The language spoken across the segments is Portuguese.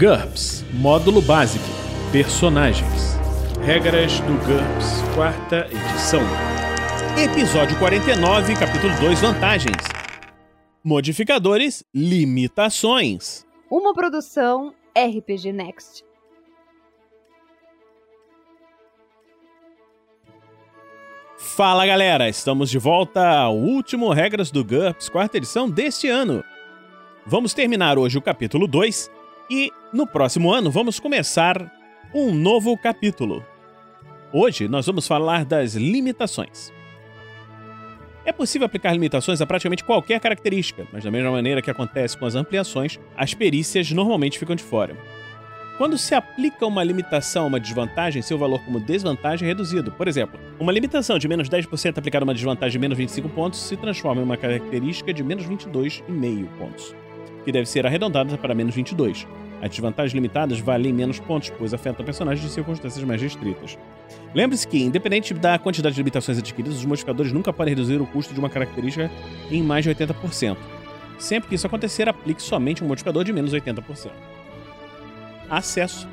GURPS Módulo Básico Personagens Regras do GURPS, quarta edição. Episódio 49, capítulo 2 Vantagens. Modificadores, limitações. Uma produção RPG Next. Fala galera, estamos de volta ao último Regras do GURPS, quarta edição deste ano. Vamos terminar hoje o capítulo 2 e no próximo ano vamos começar um novo capítulo. Hoje nós vamos falar das limitações. É possível aplicar limitações a praticamente qualquer característica, mas da mesma maneira que acontece com as ampliações, as perícias normalmente ficam de fora. Quando se aplica uma limitação a uma desvantagem, seu valor como desvantagem é reduzido. Por exemplo, uma limitação de menos 10% aplicada a uma desvantagem de menos 25 pontos se transforma em uma característica de menos 22,5 pontos, que deve ser arredondada para menos 22. As desvantagens limitadas valem menos pontos, pois afetam personagens de circunstâncias mais restritas. Lembre-se que, independente da quantidade de limitações adquiridas, os modificadores nunca podem reduzir o custo de uma característica em mais de 80%. Sempre que isso acontecer, aplique somente um modificador de menos 80%. Acesso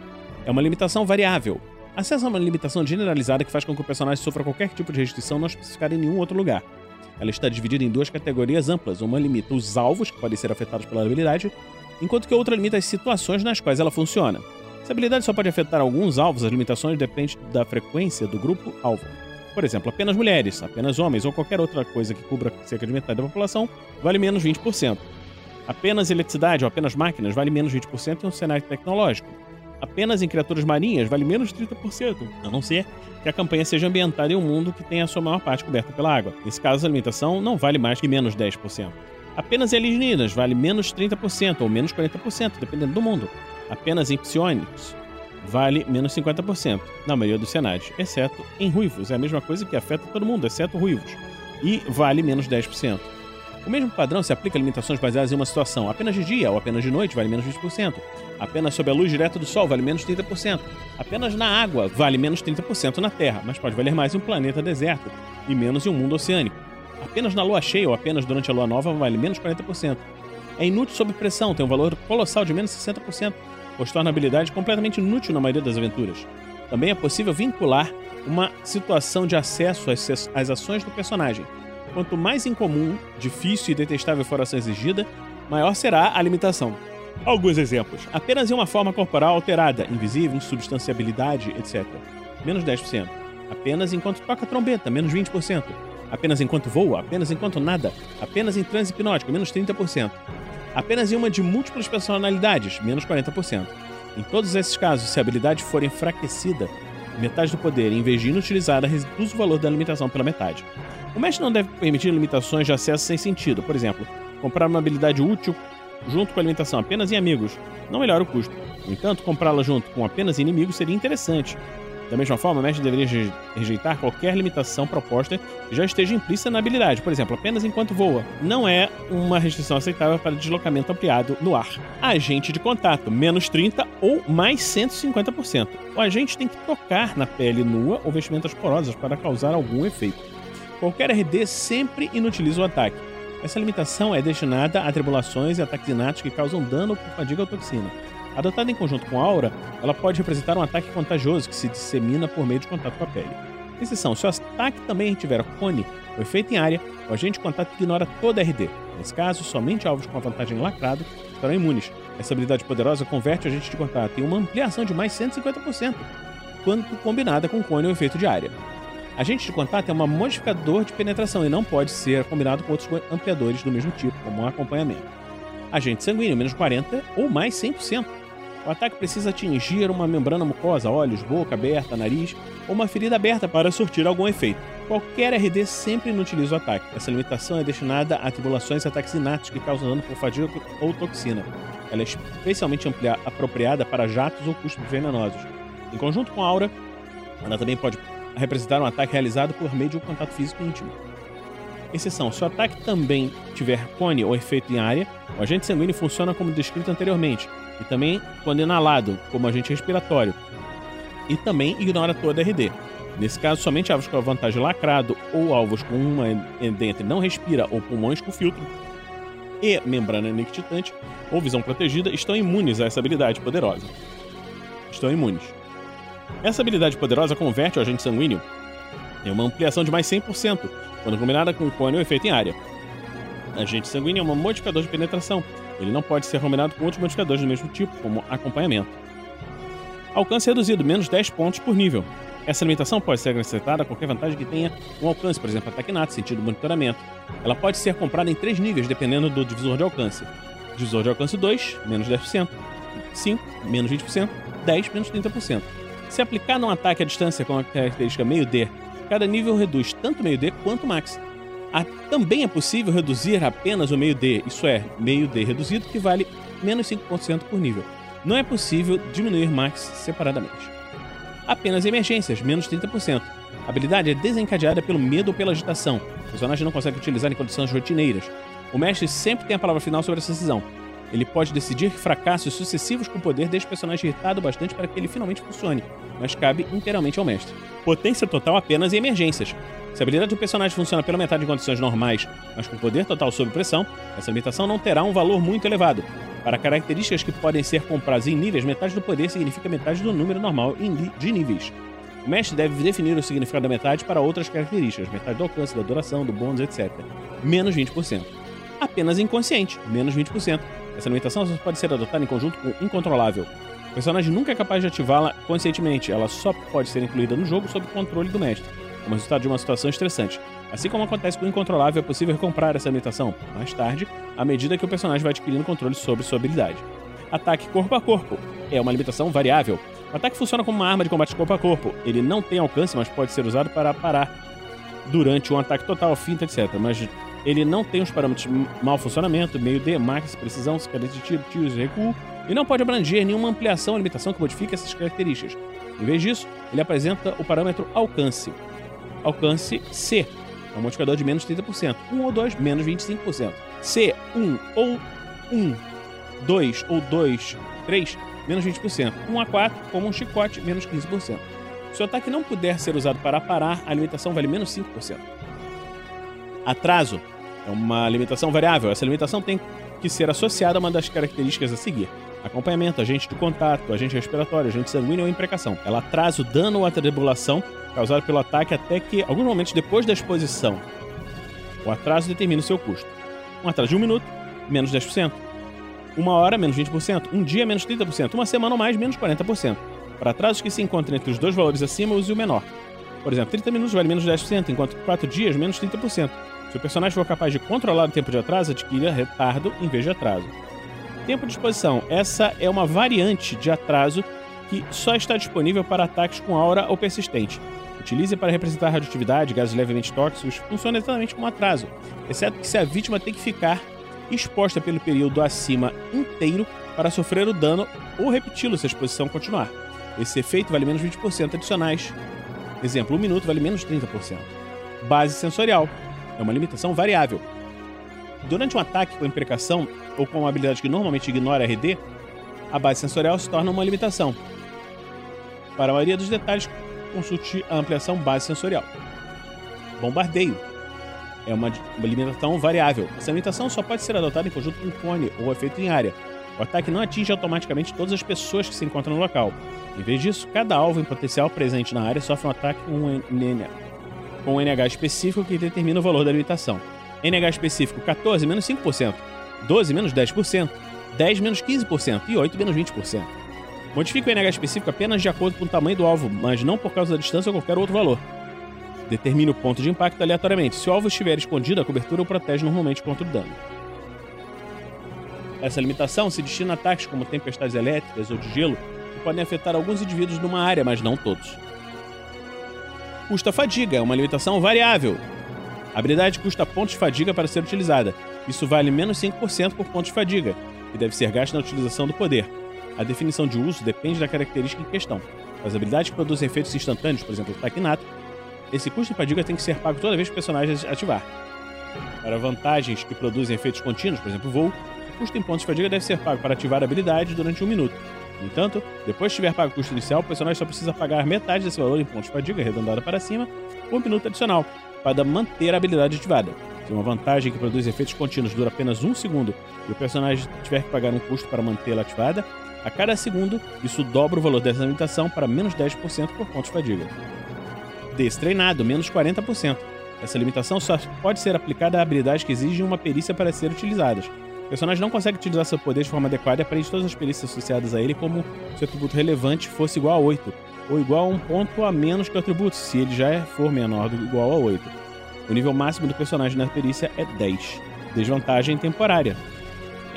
é uma limitação variável. Acesso é uma limitação generalizada que faz com que o personagem sofra qualquer tipo de restrição não especificada em nenhum outro lugar. Ela está dividida em duas categorias amplas. Uma limita os alvos, que podem ser afetados pela habilidade, enquanto que a outra limita as situações nas quais ela funciona. A habilidade só pode afetar alguns alvos, as limitações dependem da frequência do grupo alvo. Por exemplo, apenas mulheres, apenas homens ou qualquer outra coisa que cubra cerca de metade da população vale menos 20%. Apenas eletricidade ou apenas máquinas vale menos 20% em um cenário tecnológico. Apenas em criaturas marinhas vale menos 30%, a não ser que a campanha seja ambientada em um mundo que tenha a sua maior parte coberta pela água. Nesse caso, a limitação não vale mais que menos 10%. Apenas em alienígenas vale menos 30% ou menos 40%, dependendo do mundo. Apenas em psionicos vale menos 50%, na maioria dos cenários, exceto em ruivos. É a mesma coisa que afeta todo mundo, exceto ruivos. E vale menos 10%. O mesmo padrão se aplica a limitações baseadas em uma situação. Apenas de dia ou apenas de noite vale menos 20%. Apenas sob a luz direta do sol vale menos 30%. Apenas na água vale menos 30% na Terra, mas pode valer mais em um planeta deserto e menos em um mundo oceânico. Apenas na lua cheia ou apenas durante a lua nova vale menos 40%. É inútil sob pressão, tem um valor colossal de menos 60%, pois torna a habilidade completamente inútil na maioria das aventuras. Também é possível vincular uma situação de acesso às ações do personagem. Quanto mais incomum, difícil e detestável for a ação exigida, maior será a limitação. Alguns exemplos. Apenas em uma forma corporal alterada, invisível, insubstanciabilidade, etc. Menos 10%. Apenas enquanto toca trombeta, menos 20%. Apenas enquanto voa, apenas enquanto nada. Apenas em transe hipnótico, menos 30%. Apenas em uma de múltiplas personalidades, menos 40%. Em todos esses casos, se a habilidade for enfraquecida, metade do poder, em vez de inutilizada, reduz o valor da limitação pela metade. O mestre não deve permitir limitações de acesso sem sentido. Por exemplo, comprar uma habilidade útil junto com a limitação apenas em amigos não melhora o custo. No entanto, comprá-la junto com apenas inimigos seria interessante. Da mesma forma, o mestre deveria rejeitar qualquer limitação proposta que já esteja implícita na habilidade, por exemplo, apenas enquanto voa. Não é uma restrição aceitável para deslocamento ampliado no ar. Agente de contato, menos 30% ou mais 150%. O agente tem que tocar na pele nua ou vestimentas porosas para causar algum efeito. Qualquer RD sempre inutiliza o ataque. Essa limitação é destinada a tribulações e ataques inatos que causam dano por fadiga ou toxina. Adotada em conjunto com aura, ela pode representar um ataque contagioso que se dissemina por meio de contato com a pele. Exceção: se o ataque também tiver cone ou efeito em área, o agente de contato ignora toda a RD. Nesse caso, somente alvos com a vantagem lacrado estarão imunes. Essa habilidade poderosa converte o agente de contato em uma ampliação de mais 150%, quando combinada com cone ou efeito de área. Agente de contato é um modificador de penetração e não pode ser combinado com outros ampliadores do mesmo tipo, como um acompanhamento. Agente sanguíneo, menos 40% ou mais 100%. O ataque precisa atingir uma membrana mucosa, olhos, boca aberta, nariz ou uma ferida aberta para surtir algum efeito. Qualquer RD sempre inutiliza o ataque. Essa limitação é destinada a tribulações e ataques inatos que causam dano por fadiga ou toxina. Ela é especialmente apropriada para jatos ou custos venenosos. Em conjunto com a aura, ela também pode representar um ataque realizado por meio de um contato físico íntimo. Exceção: se o ataque também tiver cone ou efeito em área, o agente sanguíneo funciona como descrito anteriormente, e também quando inalado, como agente respiratório, e também ignora toda a RD. Nesse caso, somente alvos com a vantagem lacrado ou alvos com uma dente não respira ou pulmões com filtro e membrana nictitante ou visão protegida estão imunes a essa habilidade poderosa. Estão imunes. Essa habilidade poderosa converte o agente sanguíneo em uma ampliação de mais 100%, quando combinada com o cone ou efeito em área. Agente sanguíneo é um modificador de penetração. Ele não pode ser combinado com outros modificadores do mesmo tipo, como acompanhamento. Alcance reduzido, menos 10 pontos por nível. Essa limitação pode ser acrescentada a qualquer vantagem que tenha um alcance, por exemplo, ataque nato, sentido monitoramento. Ela pode ser comprada em três níveis, dependendo do divisor de alcance. Divisor de alcance 2, menos 10%. 5, menos 20%. 10, menos 30%. Se aplicado um ataque à distância com a característica meio D, cada nível reduz tanto meio D quanto max. Ah, também é possível reduzir apenas o meio D, isso é, meio D reduzido, que vale menos 5% por nível. Não é possível diminuir max separadamente apenas emergências, menos 30%. A habilidade é desencadeada pelo medo ou pela agitação. O personagem não consegue utilizar em condições rotineiras. O mestre sempre tem a palavra final sobre essa decisão. Ele pode decidir que fracassos sucessivos com o poder deixam o personagem irritado bastante para que ele finalmente funcione, mas cabe inteiramente ao mestre. Potência total apenas em emergências. Se a habilidade do personagem funciona pela metade em condições normais, mas com poder total sob pressão, essa limitação não terá um valor muito elevado. Para características que podem ser compradas em níveis, metade do poder significa metade do número normal de níveis. O mestre deve definir o significado da metade para outras características, metade do alcance, da duração, do bônus, etc. Menos 20%. Apenas inconsciente, menos 20%. Essa limitação só pode ser adotada em conjunto com incontrolável. O personagem nunca é capaz de ativá-la conscientemente, ela só pode ser incluída no jogo sob controle do mestre, como resultado de uma situação estressante. Assim como acontece com o incontrolável, é possível recomprar essa limitação mais tarde, à medida que o personagem vai adquirindo controle sobre sua habilidade. Ataque corpo a corpo é uma limitação variável. O ataque funciona como uma arma de combate corpo a corpo. Ele não tem alcance, mas pode ser usado para parar durante um ataque total, finta, etc. Mas ele não tem os parâmetros mau funcionamento, meio D, max, precisão, cadência de tiro, tiros e recuo, e não pode abranger nenhuma ampliação ou limitação que modifique essas características. Em vez disso, ele apresenta o parâmetro alcance. Alcance C, é um modificador de menos 30%. 1 ou 2, menos 25%. C, 1 ou 1, 2 ou 2, 3, menos 20%. 1 a 4, como um chicote, menos 15%. Se o ataque não puder ser usado para parar, a limitação vale menos 5%. Atraso é uma limitação variável. Essa limitação tem que ser associada a uma das características a seguir. Acompanhamento, agente de contato, agente respiratório, agente sanguíneo ou imprecação. Ela atrasa o dano ou a tribulação causado pelo ataque até que, alguns momentos depois da exposição. O atraso determina o seu custo. Um atraso de um minuto, menos 10%. Uma hora, menos 20%. Um dia, menos 30%. Uma semana ou mais, menos 40%. Para atrasos que se encontram entre os dois valores acima, use o menor. Por exemplo, 30 minutos vale menos 10%, enquanto 4 dias, menos 30%. Se o personagem for capaz de controlar o tempo de atraso, adquira retardo em vez de atraso. Tempo de exposição. Essa é uma variante de atraso que só está disponível para ataques com aura ou persistente. Utilize para representar radioatividade, gases levemente tóxicos, funciona exatamente como atraso, exceto que se a vítima tem que ficar exposta pelo período acima inteiro para sofrer o dano ou repeti-lo se a exposição continuar. Esse efeito vale menos 20% adicionais. Exemplo, um minuto vale menos 30%. Base sensorial. É uma limitação variável. Durante um ataque com imprecação ou com uma habilidade que normalmente ignora RD, a base sensorial se torna uma limitação. Para a maioria dos detalhes, consulte a ampliação base sensorial. Bombardeio é uma, limitação variável. Essa limitação só pode ser adotada em conjunto com cone ou efeito em área. O ataque não atinge automaticamente todas as pessoas que se encontram no local. Em vez disso, cada alvo em potencial presente na área sofre um ataque com um, NH, com um NH específico que determina o valor da limitação. NH específico 14 menos 5%, 12 menos 10%, 10 menos 15% e 8 menos 20%. Modifique o NH específico apenas de acordo com o tamanho do alvo, mas não por causa da distância ou qualquer outro valor. Determine o ponto de impacto aleatoriamente. Se o alvo estiver escondido, a cobertura o protege normalmente contra o dano. Essa limitação se destina a ataques como tempestades elétricas ou de gelo, que podem afetar alguns indivíduos numa área, mas não todos. Custa fadiga é uma limitação variável. A habilidade custa pontos de fadiga para ser utilizada. Isso vale menos 5% por ponto de fadiga, que deve ser gasto na utilização do poder. A definição de uso depende da característica em questão. As habilidades que produzem efeitos instantâneos, por exemplo, o ataque inato, esse custo de fadiga tem que ser pago toda vez que o personagem ativar. Para vantagens que produzem efeitos contínuos, por exemplo, voo, o custo em pontos de fadiga deve ser pago para ativar a habilidade durante um minuto. No entanto, depois de tiver pago o custo inicial, o personagem só precisa pagar metade desse valor em pontos de fadiga, arredondada para cima, por um minuto adicional, para manter a habilidade ativada. Se uma vantagem que produz efeitos contínuos dura apenas um segundo e o personagem tiver que pagar um custo para mantê-la ativada, a cada segundo isso dobra o valor dessa limitação para menos 10% por ponto de fadiga. Destreinado, menos 40%. Essa limitação só pode ser aplicada a habilidades que exigem uma perícia para ser utilizadas. O personagem não consegue utilizar seu poder de forma adequada e aprende todas as perícias associadas a ele como se o atributo relevante fosse igual a 8, ou igual a um ponto a menos que o atributo, se ele já for menor do que igual a 8. O nível máximo do personagem na perícia é 10. Desvantagem temporária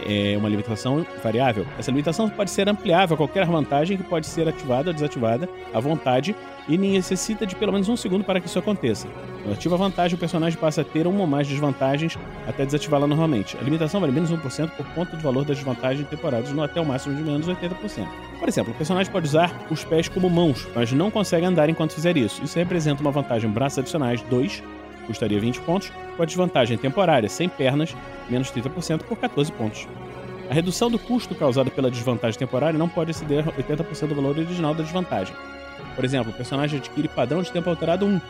é uma limitação variável. Essa limitação pode ser ampliável a qualquer vantagem que pode ser ativada ou desativada à vontade e necessita de pelo menos um segundo para que isso aconteça. Quando ativa a vantagem, o personagem passa a ter uma ou mais desvantagens até desativá-la normalmente. A limitação vale menos 1% por conta do valor das desvantagens temporárias no até o máximo de menos 80%. Por exemplo, o personagem pode usar os pés como mãos, mas não consegue andar enquanto fizer isso. Isso representa uma vantagem braços adicionais 2 custaria 20 pontos, com a desvantagem temporária sem pernas, menos 30% por 14 pontos. A redução do custo causada pela desvantagem temporária não pode exceder 80% do valor original da desvantagem. Por exemplo, o personagem adquire padrão de tempo alterado 1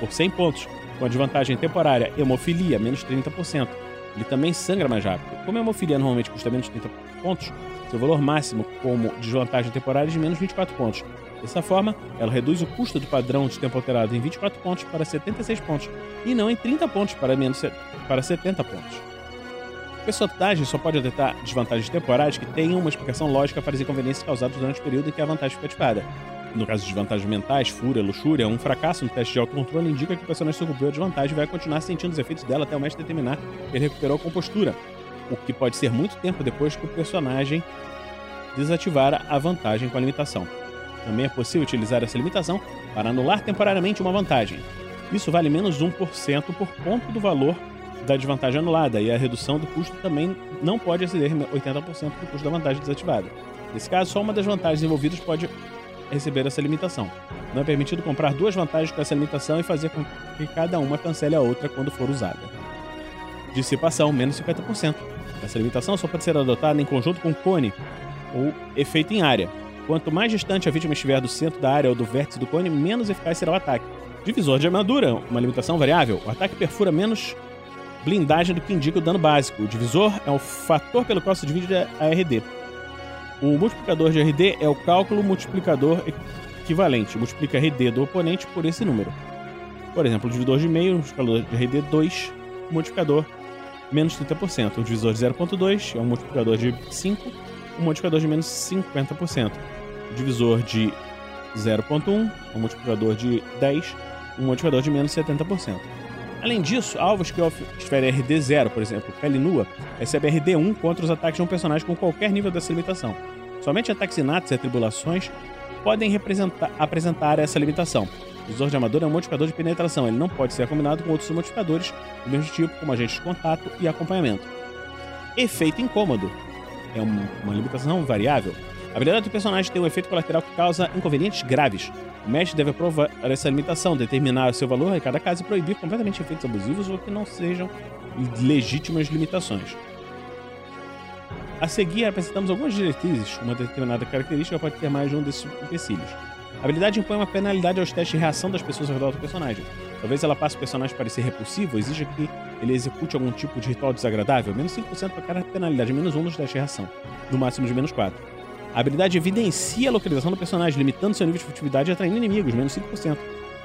por 100 pontos, com a desvantagem temporária hemofilia, menos 30%. Ele também sangra mais rápido. Como a hemofilia normalmente custa menos 30 pontos, seu valor máximo como desvantagem temporária é de menos 24 pontos, Dessa forma, ela reduz o custo do padrão de tempo alterado em 24 pontos para 76 pontos, e não em 30 pontos para, menos, para 70 pontos. A personagem só pode adotar desvantagens temporárias que tenham uma explicação lógica para as inconveniências causadas durante o período em que a vantagem foi ativada. No caso de desvantagens mentais, fúria, luxúria, um fracasso no teste de autocontrole indica que o personagem sucumbiu à desvantagem e vai continuar sentindo os efeitos dela até o mestre determinar que ele recuperou a compostura, o que pode ser muito tempo depois que o personagem desativar a vantagem com a limitação. Também é possível utilizar essa limitação para anular temporariamente uma vantagem. Isso vale menos 1% por ponto do valor da desvantagem anulada, e a redução do custo também não pode exceder 80% do custo da vantagem desativada. Nesse caso, só uma das vantagens envolvidas pode receber essa limitação. Não é permitido comprar duas vantagens com essa limitação e fazer com que cada uma cancele a outra quando for usada. Dissipação, menos 50%. Essa limitação só pode ser adotada em conjunto com cone ou efeito em área, Quanto mais distante a vítima estiver do centro da área ou do vértice do cone, menos eficaz será o ataque. Divisor de armadura, uma limitação variável. O ataque perfura menos blindagem do que indica o dano básico. O divisor é o fator pelo qual se divide a RD. O multiplicador de RD é o cálculo multiplicador equivalente. Multiplica RD do oponente por esse número. Por exemplo, o divisor de meio, multiplicador de RD 2, multiplicador menos 30%. O divisor de 0.2 é um multiplicador de 5, um multiplicador de menos 50% divisor de 0.1, um multiplicador de 10, um multiplicador de menos 70%. Além disso, alvos que oferem RD 0, por exemplo, pele nua, recebem RD 1 contra os ataques de um personagem com qualquer nível dessa limitação. Somente ataques inatos e atribulações podem apresentar essa limitação. O visor de armadura é um modificador de penetração, ele não pode ser combinado com outros modificadores do mesmo tipo, como agentes de contato e acompanhamento. Efeito incômodo é uma limitação variável a habilidade do personagem tem um efeito colateral que causa inconvenientes graves. O mestre deve aprovar essa limitação, determinar seu valor em cada caso e proibir completamente efeitos abusivos ou que não sejam legítimas limitações. A seguir, apresentamos algumas diretrizes. Uma determinada característica pode ter mais de um desses empecilhos. A habilidade impõe uma penalidade aos testes de reação das pessoas ao redor do personagem. Talvez ela passe o personagem a parecer repulsivo ou exija que ele execute algum tipo de ritual desagradável. Menos 5% para cada penalidade, menos 1 nos testes de reação. No máximo de menos 4. A habilidade evidencia a localização do personagem, limitando seu nível de furtividade e atraindo inimigos, menos 5%.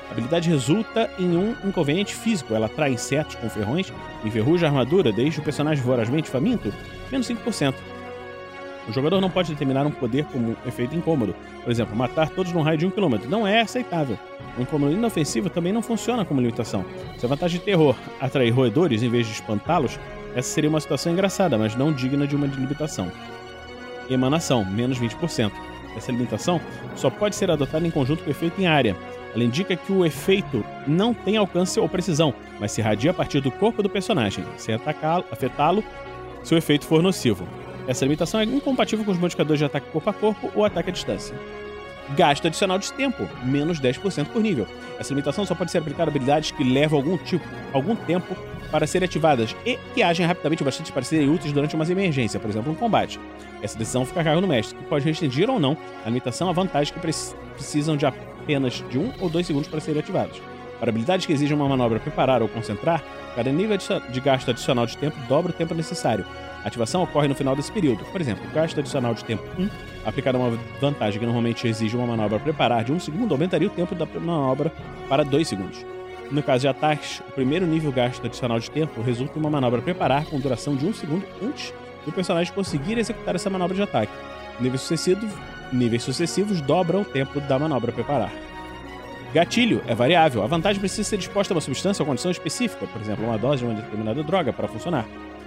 A habilidade resulta em um inconveniente físico. Ela atrai insetos com ferrões, enferruja a armadura, deixa o personagem vorazmente faminto, menos 5%. O jogador não pode determinar um poder como um efeito incômodo. Por exemplo, matar todos num raio de 1 km. Não é aceitável. Um incômodo inofensivo também não funciona como limitação. Se a vantagem de terror atrair roedores em vez de espantá-los, essa seria uma situação engraçada, mas não digna de uma limitação emanação, menos 20%. Essa limitação só pode ser adotada em conjunto com o efeito em área. Ela indica que o efeito não tem alcance ou precisão, mas se irradia a partir do corpo do personagem, sem afetá-lo se o efeito for nocivo. Essa limitação é incompatível com os modificadores de ataque corpo a corpo ou ataque à distância. Gasto adicional de tempo, menos 10% por nível. Essa limitação só pode ser aplicada a habilidades que levam algum tipo, algum tempo para serem ativadas e que agem rapidamente bastante para serem úteis durante uma emergência, por exemplo, um combate. Essa decisão fica a cargo do mestre, que pode restringir ou não a limitação a vantagens que precisam de apenas de um ou dois segundos para serem ativadas. Para habilidades que exigem uma manobra preparar ou concentrar, cada nível de gasto adicional de tempo dobra o tempo necessário. A ativação ocorre no final desse período. Por exemplo, gasto adicional de tempo 1, aplicado a uma vantagem que normalmente exige uma manobra preparar de 1 segundo, aumentaria o tempo da manobra para 2 segundos. No caso de ataques, o primeiro nível gasto adicional de tempo resulta em uma manobra preparar com duração de 1 segundo antes do personagem conseguir executar essa manobra de ataque. Níveis sucessivos, níveis sucessivos dobram o tempo da manobra preparar. Gatilho é variável. A vantagem precisa ser disposta a uma substância ou condição específica, por exemplo, uma dose de uma determinada droga, para funcionar.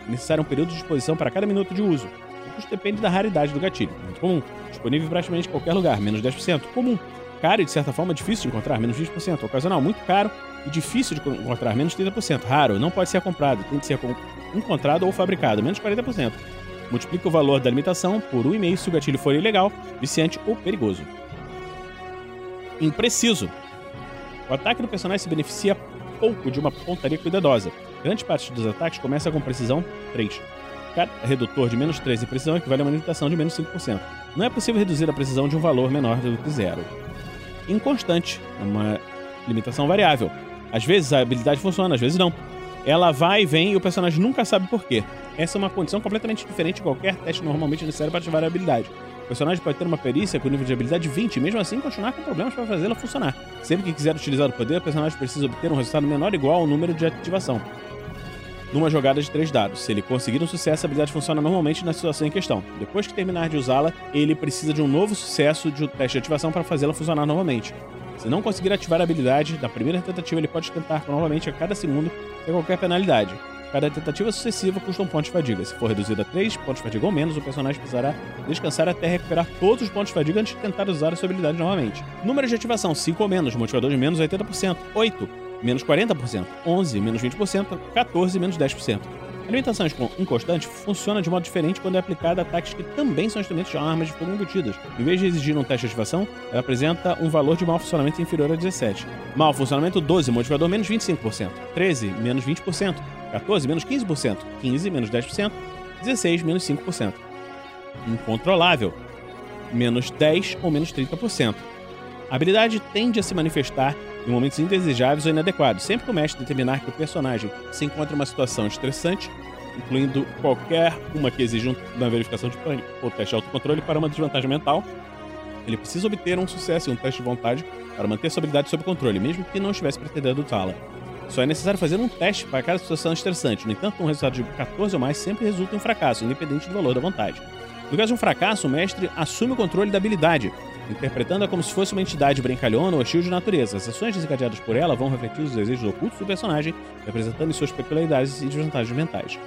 Necessário um período de exposição para cada minuto de uso. O custo depende da raridade do gatilho. Muito comum. Disponível em praticamente qualquer lugar, menos 10%. Comum. Caro e, de certa forma, difícil de encontrar, menos 20%. Ocasional, muito caro e difícil de encontrar, menos 30%. Raro, não pode ser comprado, tem que ser encontrado ou fabricado, menos 40%. Multiplica o valor da limitação por 1,5 se o gatilho for ilegal, viciante ou perigoso. Impreciso. O ataque do personagem se beneficia pouco de uma pontaria cuidadosa. Grande parte dos ataques começa com precisão 3. Cada redutor de menos 3 em precisão equivale a uma limitação de menos 5%. Não é possível reduzir a precisão de um valor menor do que zero. Inconstante, é uma limitação variável. Às vezes a habilidade funciona, às vezes não. Ela vai e vem e o personagem nunca sabe por quê. Essa é uma condição completamente diferente de qualquer teste normalmente necessário para ativar a habilidade. O personagem pode ter uma perícia com nível de habilidade 20 e mesmo assim continuar com problemas para fazê-la funcionar. Sempre que quiser utilizar o poder, o personagem precisa obter um resultado menor ou igual ao número de ativação. Numa jogada de três dados. Se ele conseguir um sucesso, a habilidade funciona normalmente na situação em questão. Depois que terminar de usá-la, ele precisa de um novo sucesso de um teste de ativação para fazê-la funcionar novamente. Se não conseguir ativar a habilidade, na primeira tentativa ele pode tentar novamente a cada segundo sem qualquer penalidade. Cada tentativa sucessiva custa um ponto de fadiga. Se for reduzida a 3 pontos de fadiga ou menos, o personagem precisará descansar até recuperar todos os pontos de fadiga antes de tentar usar a sua habilidade novamente. Número de ativação: 5 ou menos, motivador de menos 80%, 8, menos 40%, 11, menos 20%, 14, menos 10%. A limitação inconstante funciona de modo diferente quando é aplicada a ataques que também são instrumentos de armas de fogo embutidas. Em vez de exigir um teste de ativação, ela apresenta um valor de mau funcionamento inferior a 17. Mau funcionamento 12, motivador menos 25%, 13, menos 20%, 14, menos 15%, 15, menos 10%, 16, menos 5%. Incontrolável, menos 10 ou menos 30%. A habilidade tende a se manifestar em momentos indesejáveis ou inadequados, sempre que o mestre determinar que o personagem se encontra em uma situação estressante, incluindo qualquer uma que exija uma verificação de pânico ou teste de autocontrole para uma desvantagem mental, ele precisa obter um sucesso em um teste de vontade para manter sua habilidade sob controle, mesmo que não estivesse pretendendo usá-la. Só é necessário fazer um teste para cada situação estressante. No entanto, um resultado de 14 ou mais sempre resulta em um fracasso, independente do valor da vontade. No caso de um fracasso, o mestre assume o controle da habilidade, interpretando-a como se fosse uma entidade brincalhona ou hostil de natureza. As ações desencadeadas por ela vão refletir os desejos ocultos do personagem, representando suas peculiaridades e desvantagens mentais.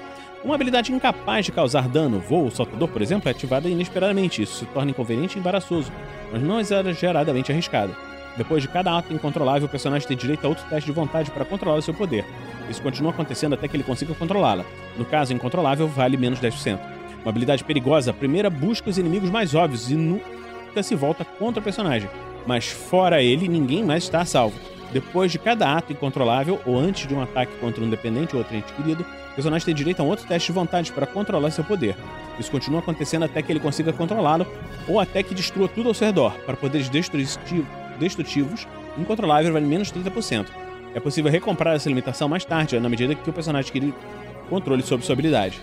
Uma habilidade incapaz de causar dano, voo ou saltador, por exemplo, é ativada inesperadamente. Isso se torna inconveniente e embaraçoso, mas não exageradamente arriscado. Depois de cada ato incontrolável, o personagem tem direito a outro teste de vontade para controlar o seu poder. Isso continua acontecendo até que ele consiga controlá-la. No caso, incontrolável vale menos 10%. Uma habilidade perigosa, a primeira busca os inimigos mais óbvios e nunca se volta contra o personagem. Mas fora ele, ninguém mais está a salvo. Depois de cada ato incontrolável ou antes de um ataque contra um dependente ou outro ente querido, o personagem tem direito a um outro teste de vontade para controlar seu poder. Isso continua acontecendo até que ele consiga controlá-lo ou até que destrua tudo ao seu redor, para poderes destrutivos destrutivos, incontrolável vale menos 30%. É possível recomprar essa limitação mais tarde, na medida que o personagem adquire controle sobre sua habilidade.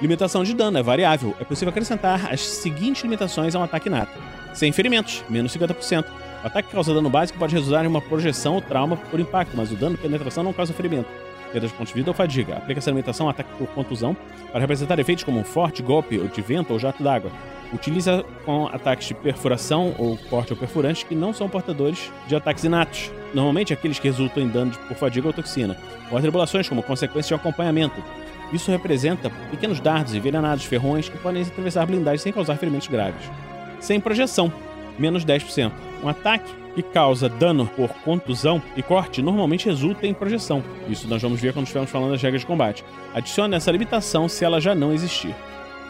Limitação de dano é variável. É possível acrescentar as seguintes limitações a um ataque nato. Sem ferimentos, menos 50%. O ataque que causa dano básico pode resultar em uma projeção ou trauma por impacto, mas o dano de penetração não causa ferimento. Perda de pontos de vida ou fadiga. Aplica essa limitação a ataque por contusão para representar efeitos como um forte golpe de vento ou jato d'água. Utiliza com ataques de perfuração ou corte ou perfurante que não são portadores de ataques inatos, normalmente aqueles que resultam em dano por fadiga ou toxina, ou atribulações como consequência de acompanhamento. Isso representa pequenos dardos envenenados, ferrões que podem atravessar blindagens sem causar ferimentos graves. Sem projeção, menos 10%. Um ataque que causa dano por contusão e corte normalmente resulta em projeção. Isso nós vamos ver quando estivermos falando das regras de combate. Adicione essa limitação se ela já não existir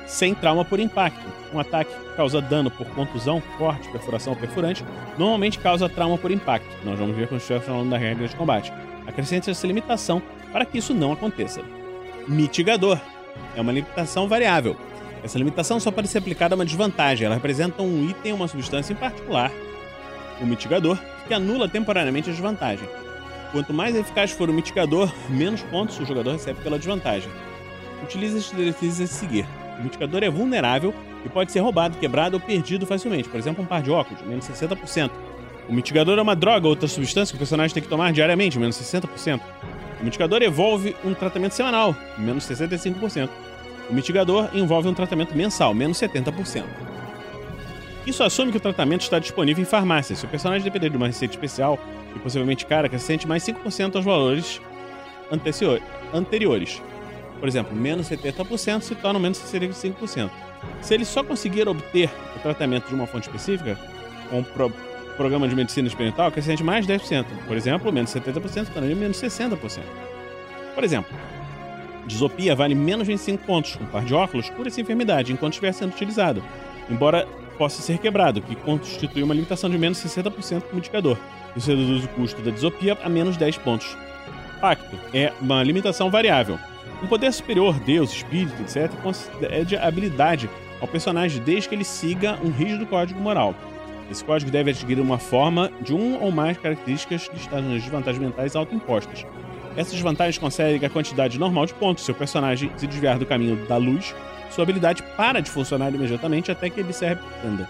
sem trauma por impacto. Um ataque que causa dano por contusão, corte, perfuração ou perfurante normalmente causa trauma por impacto. Nós vamos ver quando estiver falando da regra de combate. Acrescente essa limitação para que isso não aconteça. Mitigador é uma limitação variável. Essa limitação só pode ser aplicada a uma desvantagem. Ela representa um item ou uma substância em particular, o mitigador, que anula temporariamente a desvantagem. Quanto mais eficaz for o mitigador, menos pontos o jogador recebe pela desvantagem. Utilize as diretrizes a seguir. O mitigador é vulnerável e pode ser roubado, quebrado ou perdido facilmente. Por exemplo, um par de óculos, menos 60%. O mitigador é uma droga ou outra substância que o personagem tem que tomar diariamente, menos 60%. O mitigador envolve um tratamento semanal, menos 65%. O mitigador envolve um tratamento mensal, menos 70%. Isso assume que o tratamento está disponível em farmácias. Se o personagem depender de uma receita especial e possivelmente cara, acrescente mais 5% aos valores anteriores. Por exemplo, menos 70% se torna menos 65%. Se ele só conseguir obter o tratamento de uma fonte específica, com um pro programa de medicina experimental, acrescente mais 10%. Por exemplo, menos 70% tornaria menos 60%. Por exemplo, disopia vale menos 25 pontos. Um par de óculos cura essa enfermidade enquanto estiver sendo utilizado, embora possa ser quebrado, que constitui uma limitação de menos 60% como indicador. Isso reduz o custo da disopia a menos 10 pontos. Pacto é uma limitação variável. Um poder superior, Deus, espírito, etc., concede habilidade ao personagem desde que ele siga um rígido código moral. Esse código deve adquirir uma forma de um ou mais características listadas nas desvantagens mentais autoimpostas. Essas desvantagens conseguem a quantidade normal de pontos. Se o personagem se desviar do caminho da luz, sua habilidade para de funcionar imediatamente até que ele se arrependa.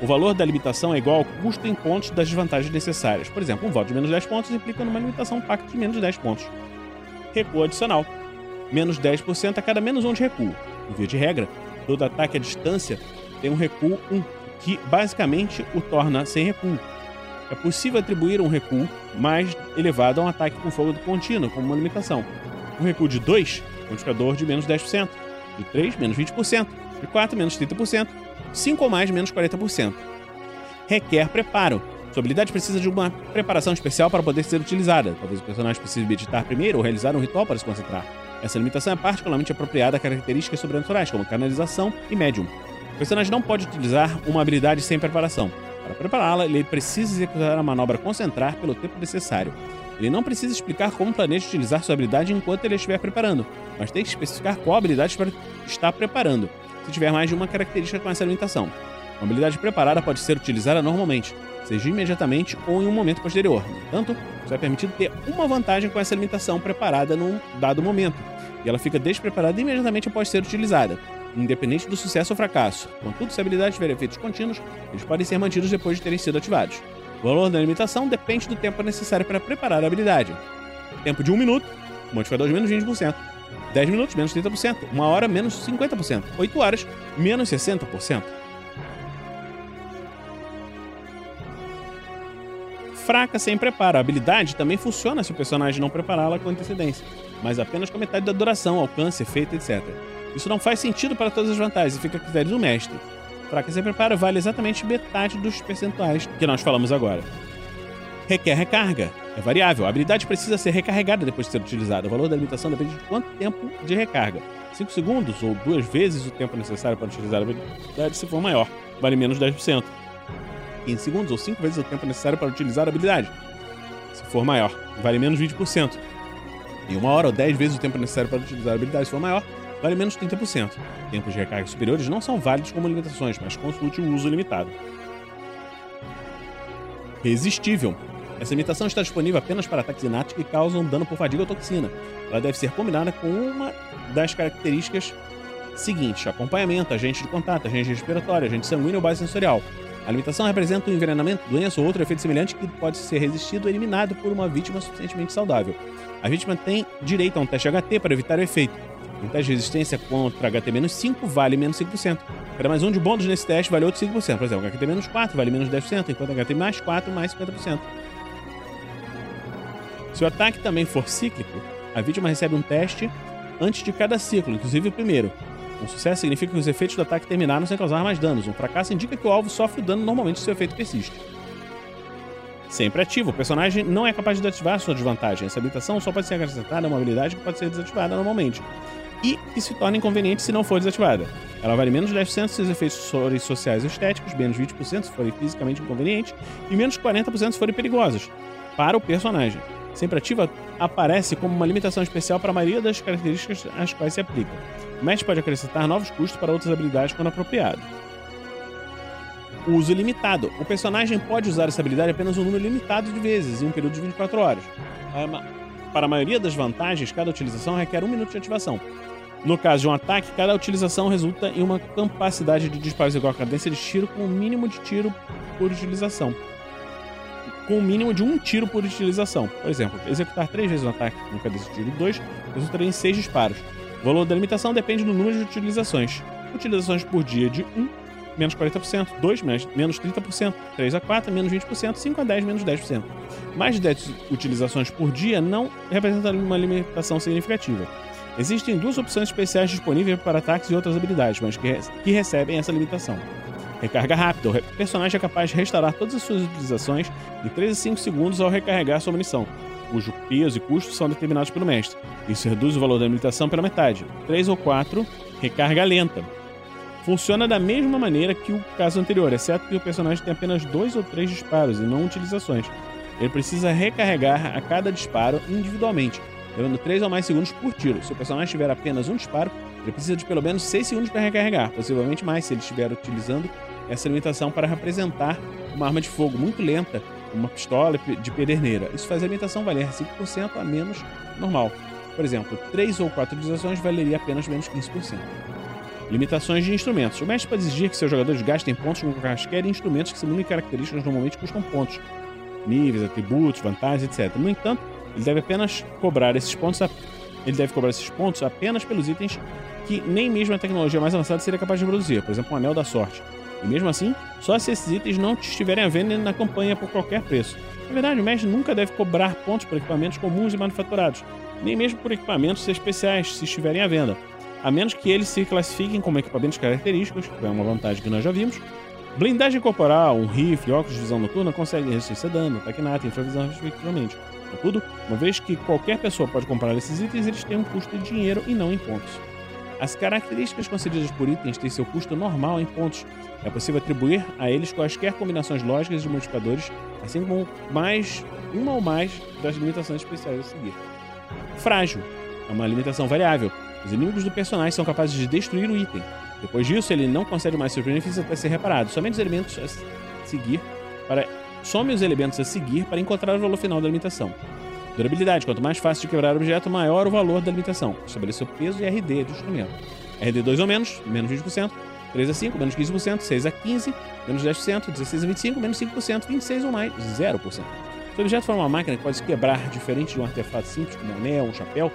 O valor da limitação é igual ao custo em pontos das desvantagens necessárias. Por exemplo, um voto de menos 10 pontos implica numa limitação pacto de menos 10 pontos. Recuo adicional. Menos 10% a cada menos 1 de recuo. Em via de regra, todo ataque à distância tem um recuo 1, que basicamente o torna sem recuo. É possível atribuir um recuo mais elevado a um ataque com fogo contínuo, como uma limitação. Um recuo de 2, modificador de menos 10%. De 3, menos 20%. De 4, menos 30%. 5 ou mais, menos 40%. Requer preparo. Sua habilidade precisa de uma preparação especial para poder ser utilizada. Talvez o personagem precise meditar primeiro ou realizar um ritual para se concentrar. Essa limitação é particularmente apropriada a características sobrenaturais, como canalização e médium. O personagem não pode utilizar uma habilidade sem preparação. Para prepará-la, ele precisa executar a manobra concentrar pelo tempo necessário. Ele não precisa explicar como planeja utilizar sua habilidade enquanto ele estiver preparando, mas tem que especificar qual habilidade está preparando, se tiver mais de uma característica com essa limitação. Uma habilidade preparada pode ser utilizada normalmente, seja imediatamente ou em um momento posterior. No entanto, só é permitido ter uma vantagem com essa limitação preparada num dado momento, e ela fica despreparada imediatamente após ser utilizada, independente do sucesso ou fracasso. Contudo, se a habilidade tiver efeitos contínuos, eles podem ser mantidos depois de terem sido ativados. O valor da limitação depende do tempo necessário para preparar a habilidade. Tempo de 1 minuto, modificador de menos 20%. 10 minutos, menos 30%. 1 hora, menos 50%. 8 horas, menos 60%. Fraca sem preparo. A habilidade também funciona se o personagem não prepará-la com antecedência, mas apenas com metade da duração, alcance, efeito, etc. Isso não faz sentido para todas as vantagens e fica a critério do mestre. Fraca sem preparo vale exatamente metade dos percentuais que nós falamos agora. Requer recarga. É variável. A habilidade precisa ser recarregada depois de ser utilizada. O valor da limitação depende de quanto tempo de recarga. 5 segundos ou duas vezes o tempo necessário para utilizar a habilidade se for maior. Vale menos 10%. 15 segundos ou 5 vezes o tempo necessário para utilizar a habilidade. Se for maior, vale menos 20%. E uma hora ou 10 vezes o tempo necessário para utilizar a habilidade se for maior, vale menos 30%. Tempos de recarga superiores não são válidos como limitações, mas consulte o uso limitado. Resistível. Essa limitação está disponível apenas para ataques inatos que causam dano por fadiga ou toxina. Ela deve ser combinada com uma das características seguintes: acompanhamento, agente de contato, agente respiratório, agente sanguíneo ou base sensorial. A limitação representa um envenenamento, doença ou outro efeito semelhante que pode ser resistido ou eliminado por uma vítima suficientemente saudável. A vítima tem direito a um teste HT para evitar o efeito. Um teste de resistência contra HT-5 vale menos 5%. Cada mais um de bônus nesse teste vale outro 5%. Por exemplo, HT-4 vale menos 10%, enquanto HT mais 4 mais 50%. Se o ataque também for cíclico, a vítima recebe um teste antes de cada ciclo, inclusive o primeiro. Um sucesso significa que os efeitos do ataque terminaram sem causar mais danos. Um fracasso indica que o alvo sofre dano normalmente se seu efeito persiste. Sempre ativo, o personagem não é capaz de desativar sua desvantagem. Essa habilitação só pode ser acrescentada a uma habilidade que pode ser desativada normalmente e que se torna inconveniente se não for desativada. Ela vale menos 10% se os efeitos forem sociais ou estéticos, menos 20% se forem fisicamente inconvenientes e menos 40% se forem perigosos para o personagem. Sempre ativa aparece como uma limitação especial para a maioria das características às quais se aplica. O mestre pode acrescentar novos custos para outras habilidades quando apropriado. Uso limitado. O personagem pode usar essa habilidade apenas um número limitado de vezes, em um período de 24 horas. Para a maioria das vantagens, cada utilização requer um minuto de ativação. No caso de um ataque, cada utilização resulta em uma capacidade de disparos igual à cadência de tiro com o um mínimo de tiro por utilização. Com o um mínimo de um tiro por utilização. Por exemplo, executar três vezes um ataque com cadência de tiro 2 resultaria em seis disparos. O valor da limitação depende do número de utilizações. Utilizações por dia de 1, menos 40%, 2, menos 30%, 3 a 4, menos 20%, 5 a 10, menos 10%. Mais de 10 utilizações por dia não representa uma limitação significativa. Existem duas opções especiais disponíveis para ataques e outras habilidades, mas que, que recebem essa limitação. Recarga rápida. O personagem é capaz de restaurar todas as suas utilizações em 3 a 5 segundos ao recarregar sua munição, cujo peso e custo são determinados pelo mestre. Isso reduz o valor da limitação pela metade. 3 ou 4, recarga lenta. Funciona da mesma maneira que o caso anterior, exceto que o personagem tem apenas dois ou três disparos e não utilizações. Ele precisa recarregar a cada disparo individualmente, levando 3 ou mais segundos por tiro. Se o personagem tiver apenas um disparo, ele precisa de pelo menos 6 segundos para recarregar, possivelmente mais se ele estiver utilizando essa limitação para representar uma arma de fogo muito lenta, uma pistola de pederneira. Isso faz a limitação valer 5% a menos normal. Por exemplo, 3 ou 4 utilizações valeria apenas menos 15%. Limitações de instrumentos. O mestre pode exigir que seus jogadores gastem pontos com quaisquer instrumentos que simulam características normalmente custam pontos. Níveis, atributos, vantagens, etc. No entanto, ele deve apenas cobrar esses pontos. A... Ele deve cobrar esses pontos apenas pelos itens que nem mesmo a tecnologia mais avançada seria capaz de produzir, por exemplo, um anel da sorte. E mesmo assim, só se esses itens não estiverem à venda na campanha por qualquer preço. Na verdade, o mestre nunca deve cobrar pontos por equipamentos comuns e manufaturados, nem mesmo por equipamentos especiais se estiverem à venda, a menos que eles se classifiquem como equipamentos característicos, que é uma vantagem que nós já vimos. Blindagem corporal, um rifle, óculos de visão noturna conseguem resistência a dano, ataque nato e infravisão, respectivamente. Contudo, uma vez que qualquer pessoa pode comprar esses itens, eles têm um custo de dinheiro e não em pontos. As características concedidas por itens têm seu custo normal em pontos. É possível atribuir a eles quaisquer combinações lógicas de modificadores, assim como mais uma ou mais das limitações especiais a seguir. Frágil é uma limitação variável. Os inimigos do personagem são capazes de destruir o item. Depois disso, ele não concede mais seus benefícios até ser reparado. Somente os elementos a seguir para some os elementos a seguir para encontrar o valor final da limitação. Durabilidade. Quanto mais fácil de quebrar o objeto, maior o valor da limitação. Estabeleceu peso e RD de instrumento. RD 2 ou menos, menos 20%. 3 a 5, menos 15%. 6 a 15, menos 10%. 16 a 25, menos 5%. 26 ou mais, 0%. Se o objeto for uma máquina que pode se quebrar diferente de um artefato simples, como um anel, um chapéu,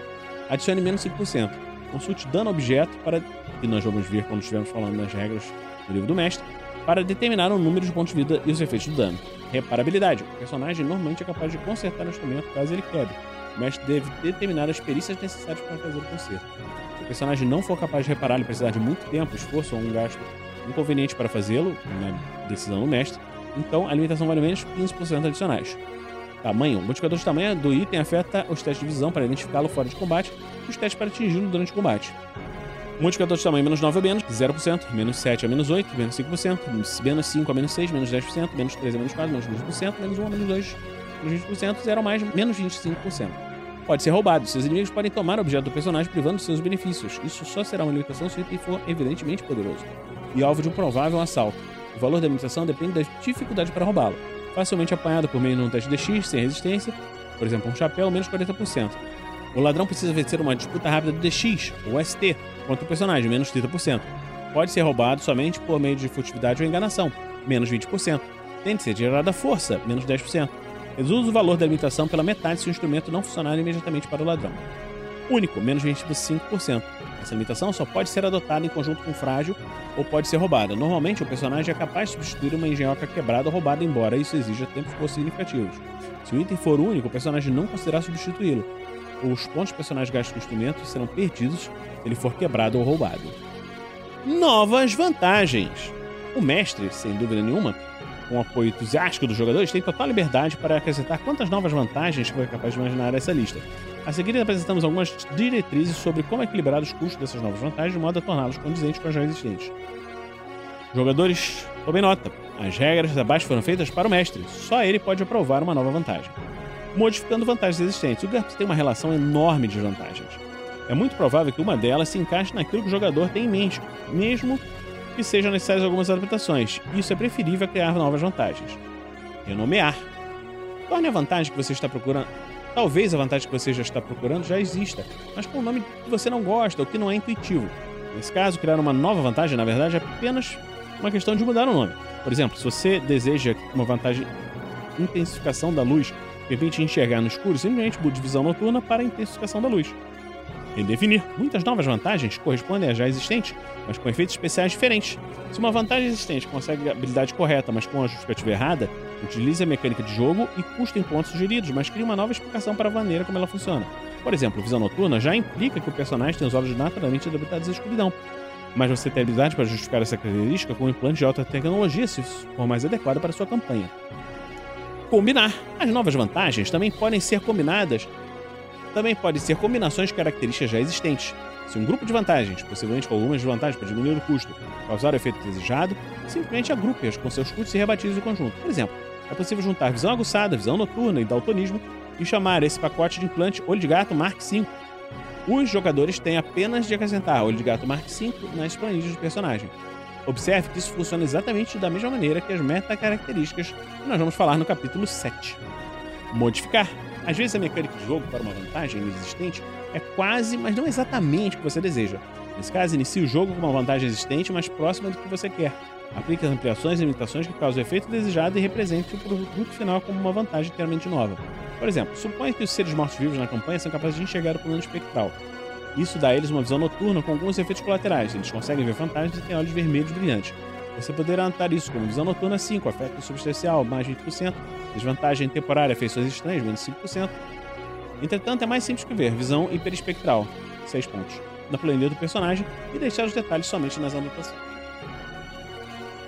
adicione menos 5%. Consulte dano objeto para, e nós vamos ver quando estivermos falando das regras do livro do mestre, para determinar o número de pontos de vida e os efeitos do dano. Reparabilidade. O personagem normalmente é capaz de consertar o instrumento caso ele quebre. Mestre deve determinar as perícias necessárias para fazer o conserto. Se o personagem não for capaz de reparar e precisar de muito tempo, esforço ou um gasto inconveniente para fazê-lo, na decisão do mestre, então a limitação vale menos 15% adicionais. Tamanho. O modificador de tamanho do item afeta os testes de visão para identificá-lo fora de combate e os testes para atingi-lo durante o combate. Modificador de tamanho menos 9 a menos, 0%, menos 7 a menos 8, menos 5%, menos 5 a menos 6, menos 10%, menos 3 a menos 4, menos 20%, menos 1 a menos 2, menos 20%, 0 a mais, menos 25%. Pode ser roubado. Seus inimigos podem tomar o objeto do personagem privando seus benefícios. Isso só será uma limitação se o item for evidentemente poderoso. E alvo de um provável assalto. O valor da limitação depende da dificuldade para roubá-lo. Facilmente apanhado por meio de um teste de X, sem resistência, por exemplo, um chapéu, menos 40%. O ladrão precisa vencer uma disputa rápida do DX, ou ST, contra o personagem, menos 30%. Pode ser roubado somente por meio de furtividade ou enganação, menos 20%. Tem de ser gerada força, menos 10%. Reduz o valor da limitação pela metade se o instrumento não funcionar imediatamente para o ladrão. Único, menos 25%. Essa limitação só pode ser adotada em conjunto com frágil ou pode ser roubada. Normalmente, o personagem é capaz de substituir uma engenhoca quebrada ou roubada, embora isso exija tempos significativos. Se o item for único, o personagem não conseguirá substituí-lo, os pontos personagens gastos com instrumentos serão perdidos se ele for quebrado ou roubado. Novas vantagens. O mestre, sem dúvida nenhuma, com o apoio entusiástico dos jogadores, tem total liberdade para acrescentar quantas novas vantagens foi capaz de imaginar essa lista. A seguir, apresentamos algumas diretrizes sobre como equilibrar os custos dessas novas vantagens de modo a torná-los condizentes com as já existentes. Jogadores, tomem nota. As regras abaixo foram feitas para o mestre. Só ele pode aprovar uma nova vantagem modificando vantagens existentes. O GURPS tem uma relação enorme de vantagens. É muito provável que uma delas se encaixe naquilo que o jogador tem em mente, mesmo que sejam necessárias algumas adaptações. Isso é preferível a criar novas vantagens. Renomear. Torne a vantagem que você está procurando. Talvez a vantagem que você já está procurando já exista, mas com um nome que você não gosta ou que não é intuitivo. Nesse caso, criar uma nova vantagem, na verdade, é apenas uma questão de mudar o nome. Por exemplo, se você deseja uma vantagem intensificação da luz permite enxergar no escuro, simplesmente mude visão noturna para intensificação da luz. Redefinir. Muitas novas vantagens correspondem a já existentes, mas com efeitos especiais diferentes. Se uma vantagem existente consegue a habilidade correta, mas com a justificativa errada, utilize a mecânica de jogo e custa em pontos sugeridos, mas cria uma nova explicação para a maneira como ela funciona. Por exemplo, visão noturna já implica que o personagem tem os olhos naturalmente adaptados à escuridão. Mas você tem habilidade para justificar essa característica com um implante de alta tecnologia se for mais adequado para sua campanha. Combinar. As novas vantagens também podem ser combinadas também podem ser combinações de características já existentes. Se um grupo de vantagens, possivelmente com algumas desvantagens para diminuir o custo, causar o efeito desejado, simplesmente agrupe-as com seus custos e rebatize o conjunto. Por exemplo, é possível juntar visão aguçada, visão noturna e daltonismo e chamar esse pacote de implante Olho de Gato Mark V. Os jogadores têm apenas de acrescentar Olho de Gato Mark V nas planilhas do personagem. Observe que isso funciona exatamente da mesma maneira que as meta-características que nós vamos falar no capítulo 7. Modificar. Às vezes a mecânica de jogo para uma vantagem existente é quase, mas não exatamente o que você deseja. Nesse caso, inicie o jogo com uma vantagem existente mais próxima do que você quer. Aplique as ampliações e limitações que causam o efeito desejado e represente o produto final como uma vantagem inteiramente nova. Por exemplo, suponha que os seres mortos-vivos na campanha são capazes de enxergar o plano espectral. Isso dá a eles uma visão noturna com alguns efeitos colaterais. Eles conseguem ver fantasmas e têm olhos vermelhos brilhantes. Você poderá anotar isso como visão noturna 5, afeto substancial, mais 20%, desvantagem temporária, feições estranhas, menos 5%. Entretanto, é mais simples que ver, visão hiperespectral, 6 pontos, na planilha do personagem e deixar os detalhes somente nas anotações.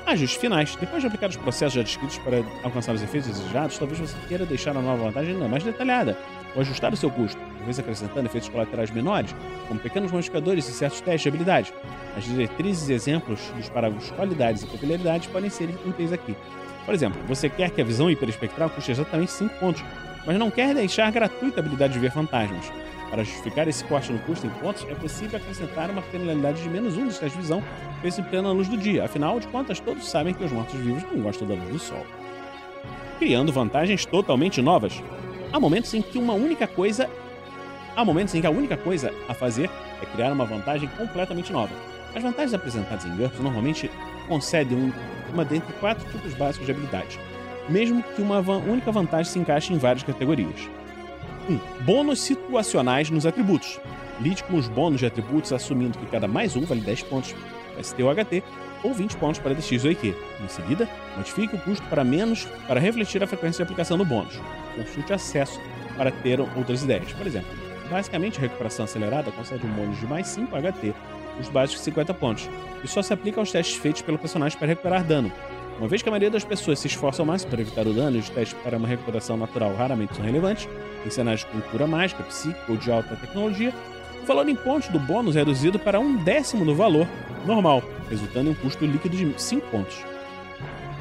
Ajustes finais. Depois de aplicar os processos já descritos para alcançar os efeitos desejados, talvez você queira deixar a nova vantagem ainda mais detalhada, ou ajustar o seu custo, talvez acrescentando efeitos colaterais menores, como pequenos modificadores e certos testes de habilidade. As diretrizes e exemplos dos parágrafos qualidades e peculiaridades podem ser úteis aqui. Por exemplo, você quer que a visão hiperespectral custe exatamente 5 pontos, mas não quer deixar gratuita a habilidade de ver fantasmas. Para justificar esse corte no custo em pontos, é possível acrescentar uma penalidade de menos um dos testes de visão feito em plena luz do dia. Afinal de contas, todos sabem que os mortos-vivos não gostam da luz do sol. Criando vantagens totalmente novas. Há momentos em que uma única coisa. Há momentos em que a única coisa a fazer é criar uma vantagem completamente nova. As vantagens apresentadas em GURPS normalmente concedem um, uma dentre quatro tipos básicos de habilidade, mesmo que uma única vantagem se encaixe em várias categorias. 1. Um, bônus situacionais nos atributos. Lide com os bônus de atributos assumindo que cada mais um vale 10 pontos ST ou HT ou 20 pontos para DX ou IQ. Em seguida, modifique o custo para menos para refletir a frequência de aplicação do bônus consulte acesso para ter outras ideias. Por exemplo, basicamente a recuperação acelerada concede um bônus de mais 5 HT, os básicos de 50 pontos, e só se aplica aos testes feitos pelo personagem para recuperar dano. Uma vez que a maioria das pessoas se esforçam mais para evitar o dano e os testes para uma recuperação natural raramente são relevantes, em cenários com cura mágica, psíquica ou de alta tecnologia, o valor em pontos do bônus é reduzido para um décimo do valor normal, resultando em um custo líquido de 5 pontos.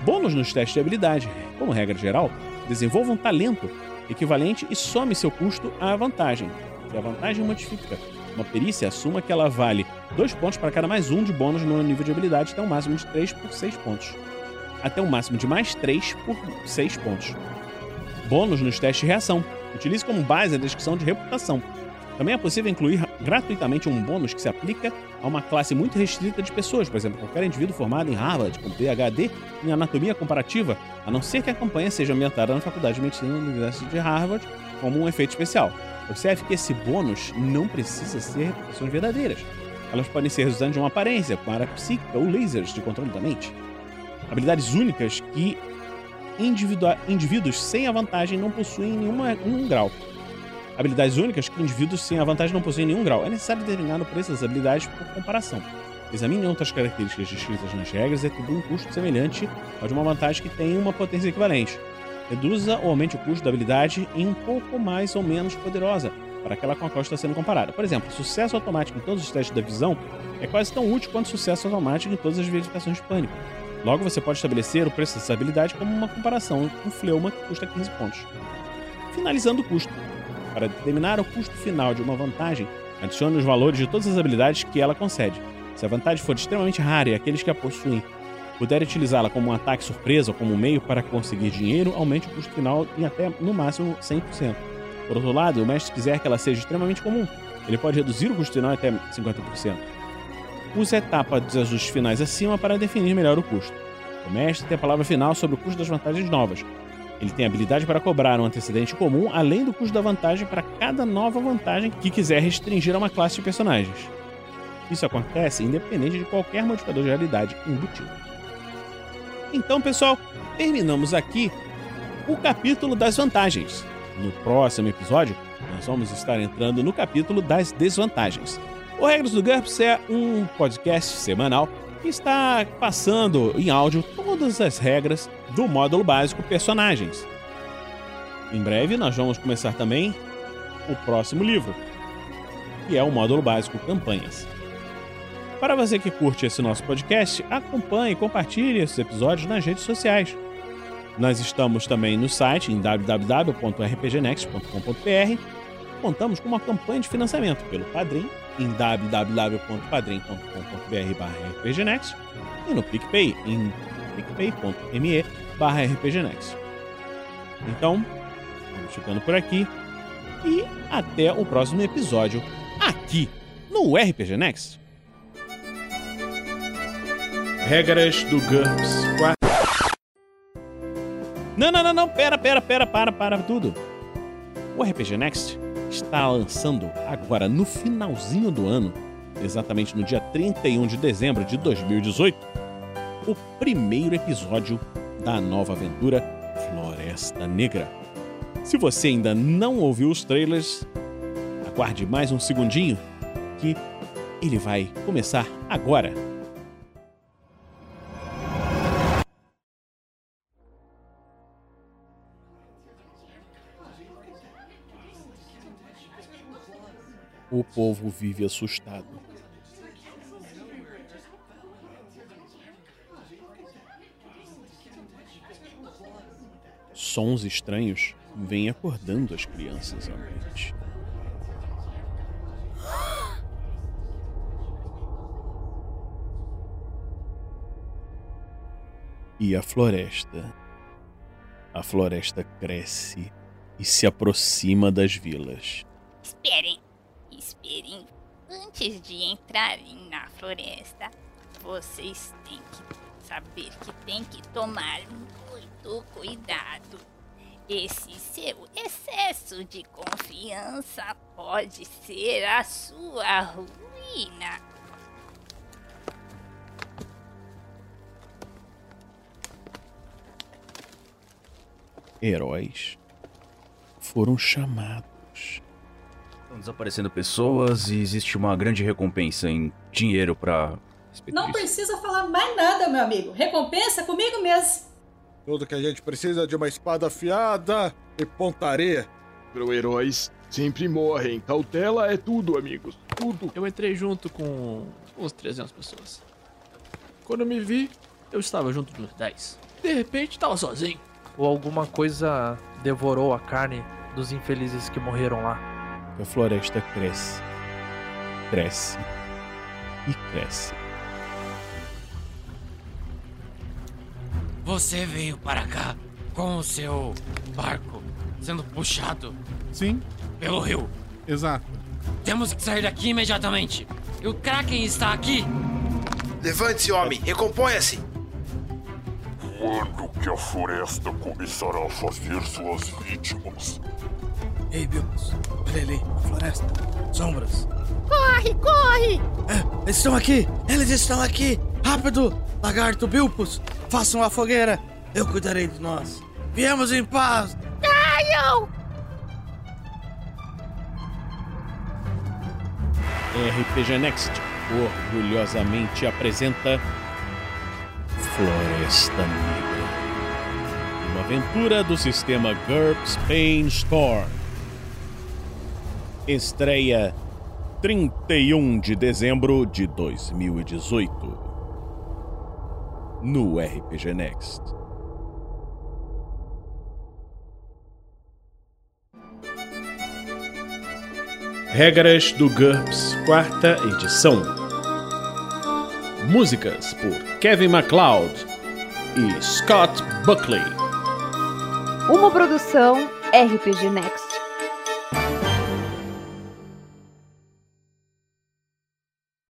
Bônus nos testes de habilidade, como regra geral, Desenvolva um talento equivalente e some seu custo à vantagem. Se a vantagem modifica uma perícia, assuma que ela vale 2 pontos para cada mais um de bônus no nível de habilidade até um máximo de 3 por 6 pontos. Até um máximo de mais 3 por 6 pontos. Bônus nos testes de reação. Utilize como base a descrição de reputação. Também é possível incluir gratuitamente um bônus que se aplica a uma classe muito restrita de pessoas, por exemplo, qualquer indivíduo formado em Harvard com PhD em anatomia comparativa, a não ser que a campanha seja ambientada na Faculdade de Medicina da Universidade de Harvard como um efeito especial. Observe que esse bônus não precisa ser reputações verdadeiras. Elas podem ser resultantes de uma aparência, área psíquica ou lasers de controle da mente. Habilidades únicas que indivíduos sem a vantagem não possuem nenhum grau habilidades únicas que indivíduos sem a vantagem não possuem nenhum grau. É necessário determinar o preço das habilidades por comparação. Examine outras características descritas nas regras e atribua um custo semelhante ao de uma vantagem que tem uma potência equivalente. Reduza ou aumente o custo da habilidade em um pouco mais ou menos poderosa para aquela com a qual está sendo comparada. Por exemplo, sucesso automático em todos os testes da visão é quase tão útil quanto sucesso automático em todas as verificações de pânico. Logo, você pode estabelecer o preço dessa habilidade como uma comparação com o Fleuma, que custa 15 pontos. Finalizando o custo. Para determinar o custo final de uma vantagem, adicione os valores de todas as habilidades que ela concede. Se a vantagem for extremamente rara e aqueles que a possuem puderem utilizá-la como um ataque surpresa ou como um meio para conseguir dinheiro, aumente o custo final em até, no máximo, 100%. Por outro lado, o mestre quiser que ela seja extremamente comum, ele pode reduzir o custo final até 50%. Use a etapa dos ajustes finais acima para definir melhor o custo. O mestre tem a palavra final sobre o custo das vantagens novas. Ele tem habilidade para cobrar um antecedente comum além do custo da vantagem para cada nova vantagem que quiser restringir a uma classe de personagens. Isso acontece independente de qualquer modificador de realidade embutido. Então, pessoal, terminamos aqui o capítulo das vantagens. No próximo episódio, nós vamos estar entrando no capítulo das desvantagens. O Regras do GURPS é um podcast semanal que está passando em áudio todas as regras do módulo básico Personagens. Em breve, nós vamos começar também o próximo livro, que é o módulo básico Campanhas. Para você que curte esse nosso podcast, acompanhe e compartilhe esses episódios nas redes sociais. Nós estamos também no site em www.rpgnext.com.br. Contamos com uma campanha de financiamento pelo Padrim em www.padrim.com.br/rpgnext e no PicPay em picpay.me/rpgnext. Então, vamos ficando por aqui e até o próximo episódio aqui no RPG Next. Regras do GURPS 4. Não, não, não, não, pera, pera, pera, para, para tudo. O RPG Next está lançando agora no finalzinho do ano, exatamente no dia 31 de dezembro de 2018, o primeiro episódio da nova aventura Floresta Negra. Se você ainda não ouviu os trailers, aguarde mais um segundinho que ele vai começar agora. O povo vive assustado. Sons estranhos vêm acordando as crianças à noite. E a floresta. A floresta cresce e se aproxima das vilas. Esperem, esperem. Antes de entrarem na floresta, vocês têm que saber que tem que tomar muito cuidado. Esse seu excesso de confiança pode ser a sua ruína. Heróis foram chamados. Estão desaparecendo pessoas e existe uma grande recompensa em dinheiro pra respeito Não disso. precisa falar mais nada, meu amigo. Recompensa comigo mesmo. Tudo que a gente precisa é de uma espada afiada e pontaria. Pro heróis sempre morrem. Cautela é tudo, amigos. Tudo. Eu entrei junto com uns 300 pessoas. Quando eu me vi, eu estava junto dos 10. De repente, estava sozinho. Ou alguma coisa devorou a carne dos infelizes que morreram lá. A floresta cresce, cresce e cresce. Você veio para cá com o seu barco sendo puxado Sim, pelo rio. exato. Temos que sair daqui imediatamente. E o Kraken está aqui. Levante-se, homem, recomponha-se. Quando que a floresta começará a fazer suas vítimas? Ei, Bilbos, olha ali, a floresta, sombras. Corre, corre! É, eles estão aqui, eles estão aqui! Rápido, lagarto Bilpus, façam a fogueira, eu cuidarei de nós. Viemos em paz! Caiam! RPG Next orgulhosamente apresenta Floresta Negra. Uma aventura do sistema GURPS Pain Storm. Estreia 31 de dezembro de 2018. No RPG Next. Regras do GURPS, quarta edição. Músicas por Kevin MacLeod e Scott Buckley. Uma produção RPG Next.